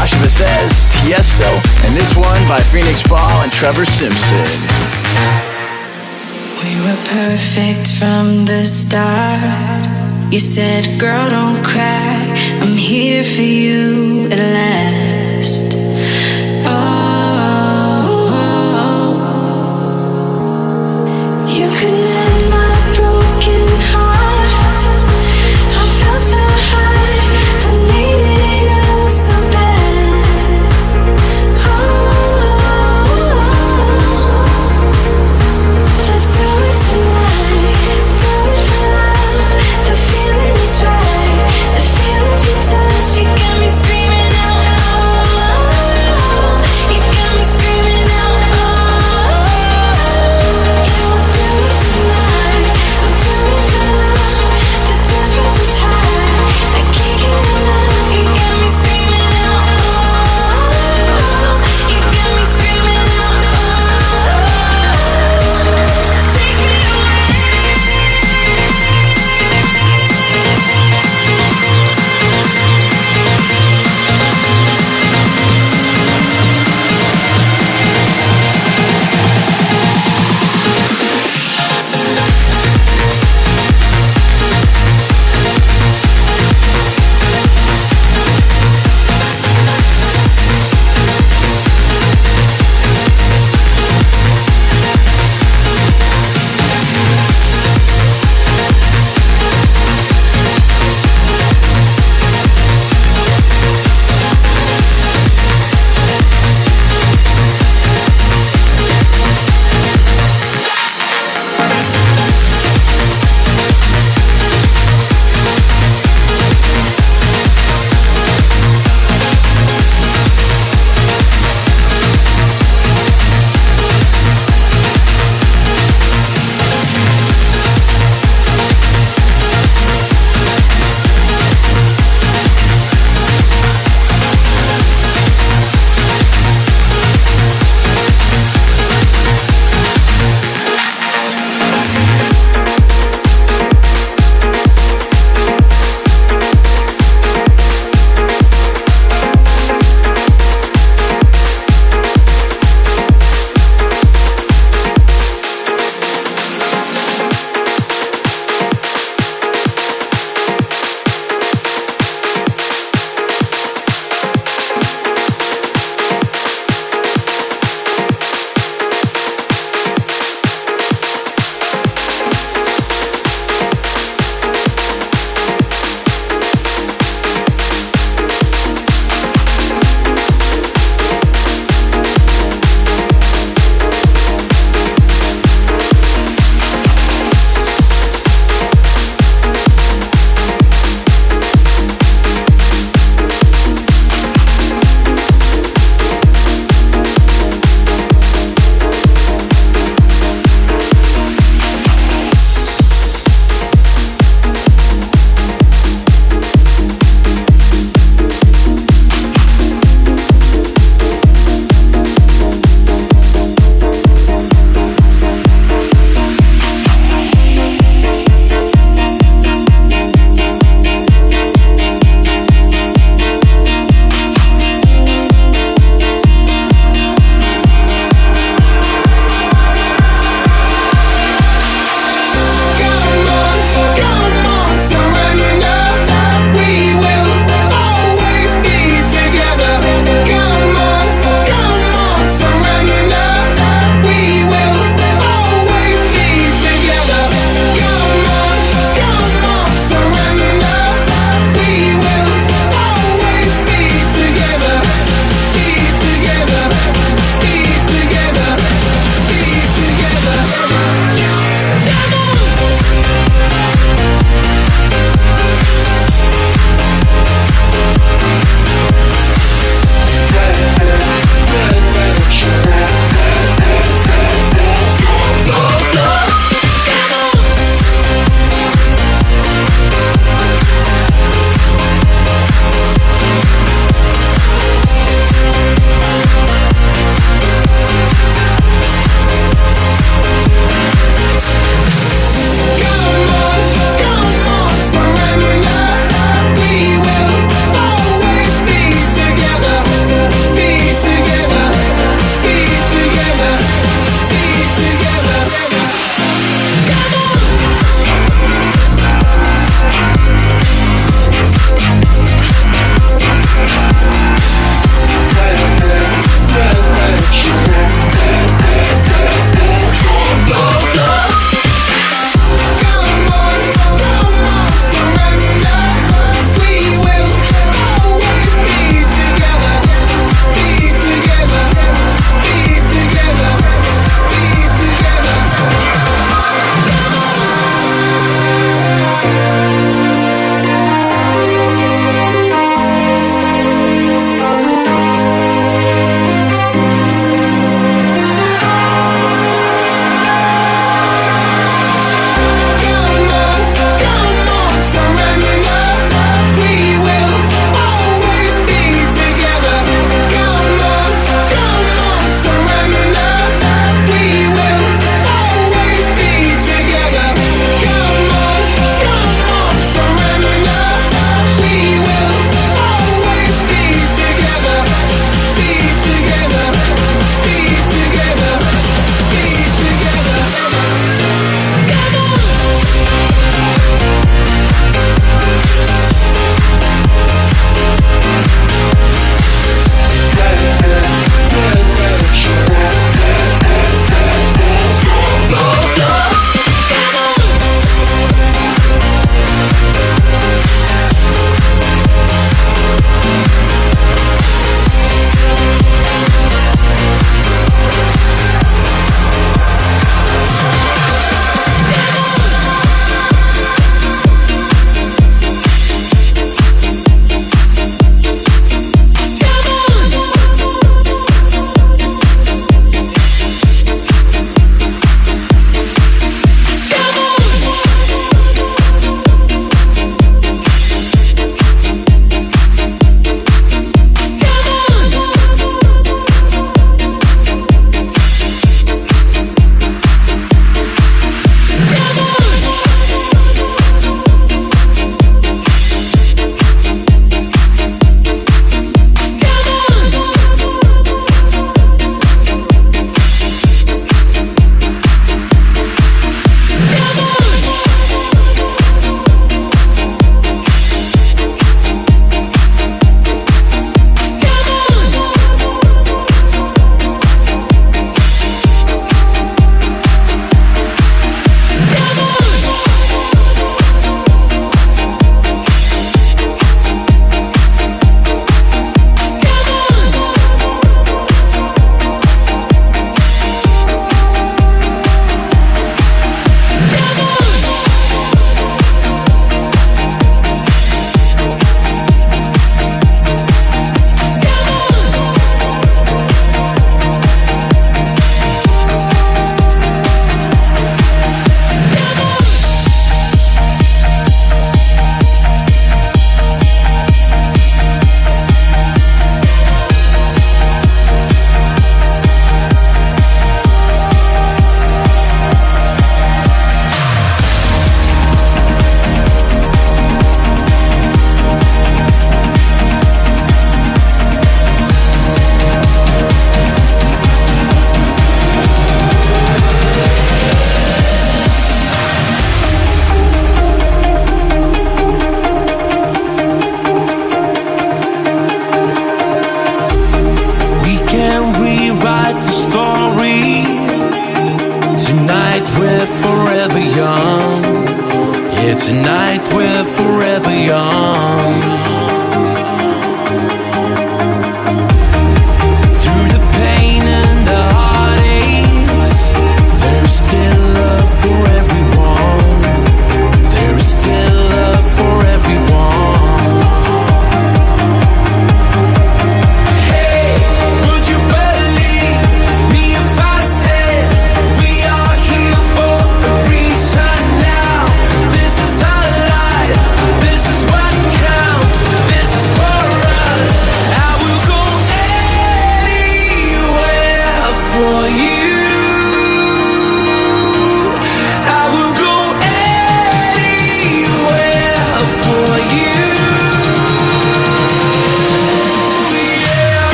Josh Vazquez, Tiesto, and this one by Phoenix Ball and Trevor Simpson. We were perfect from the start. You said, girl, don't cry, I'm here for you at last.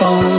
Dear.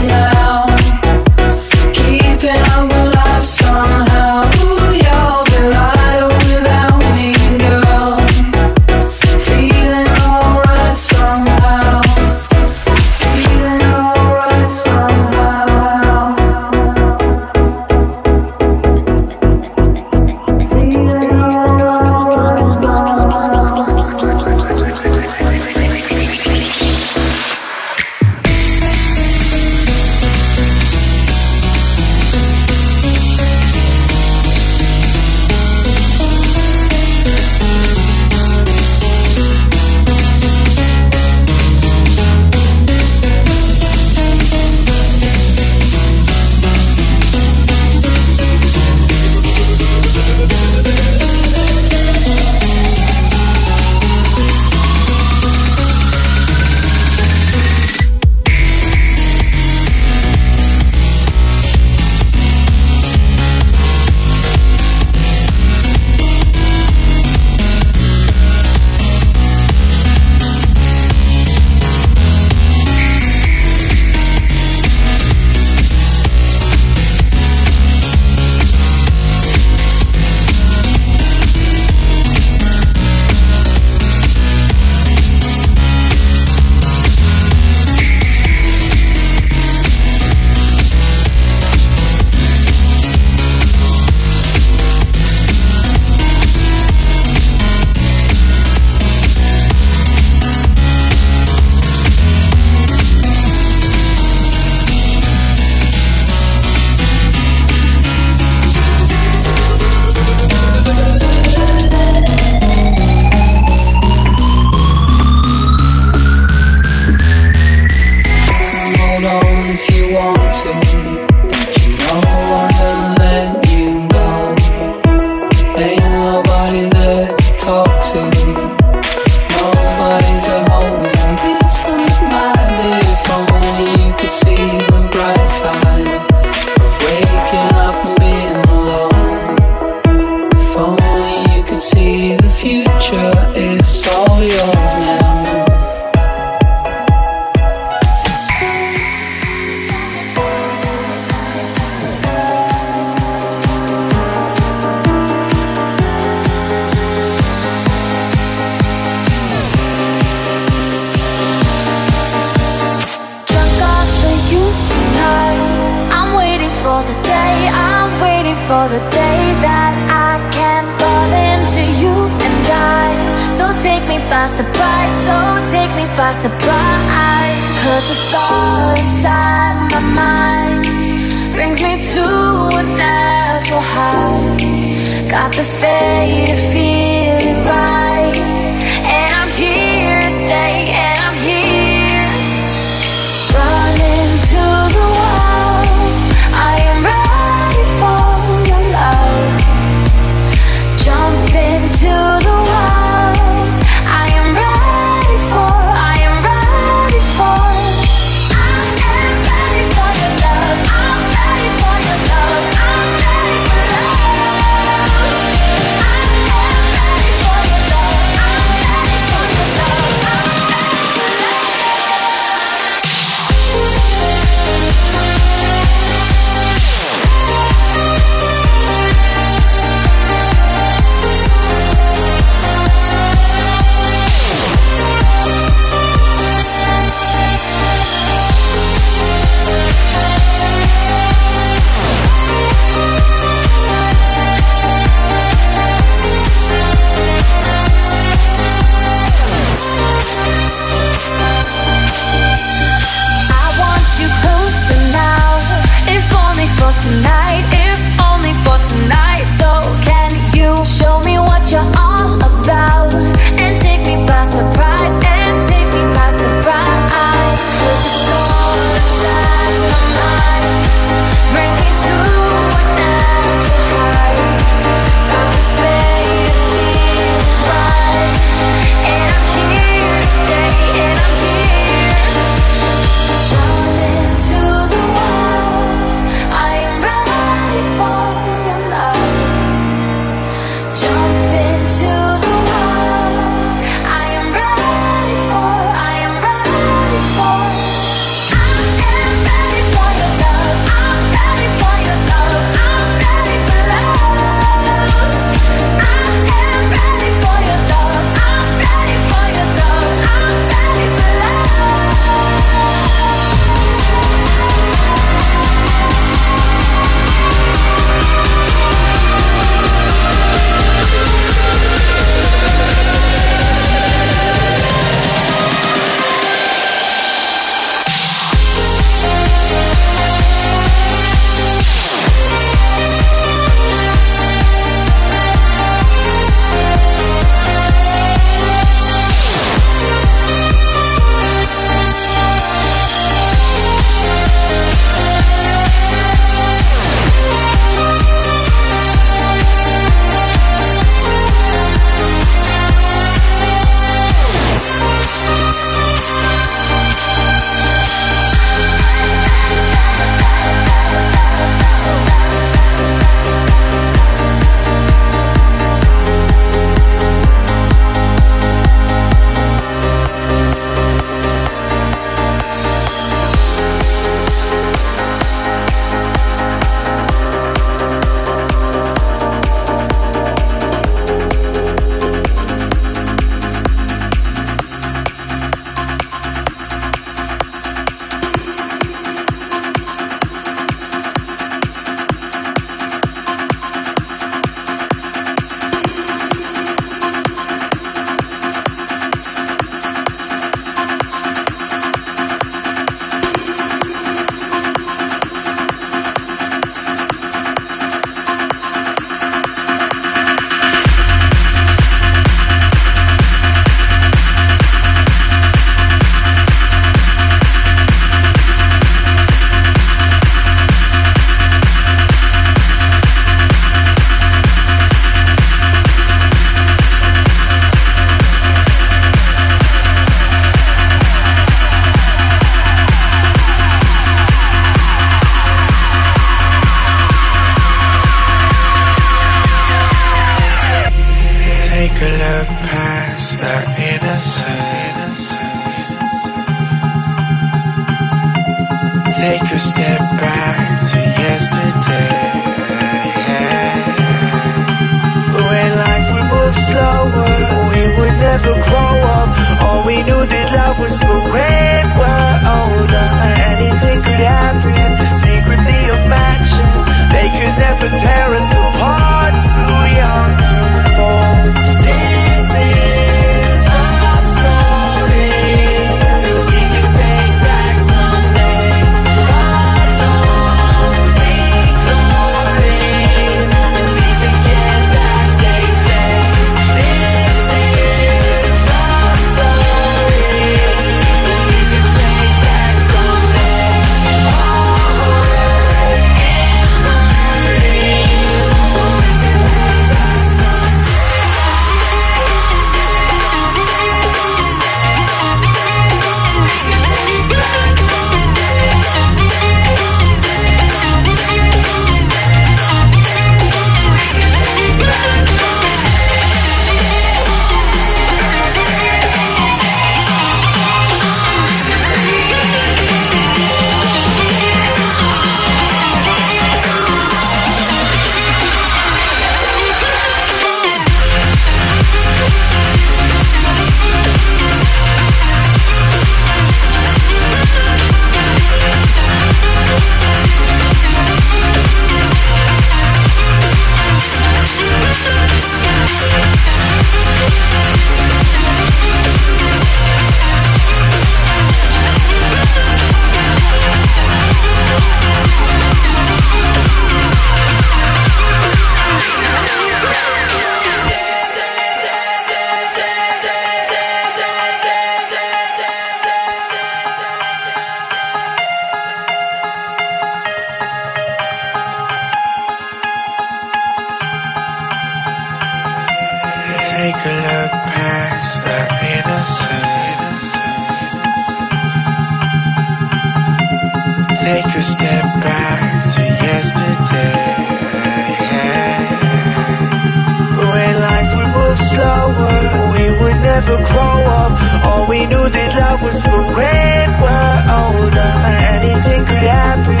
slower. We would never grow up. All we knew that love was for when we're older. Anything could happen.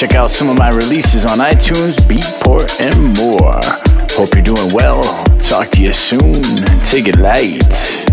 check out some of my releases on iTunes, Beatport, and more. Hope you're doing well. Talk to you soon. Take it light.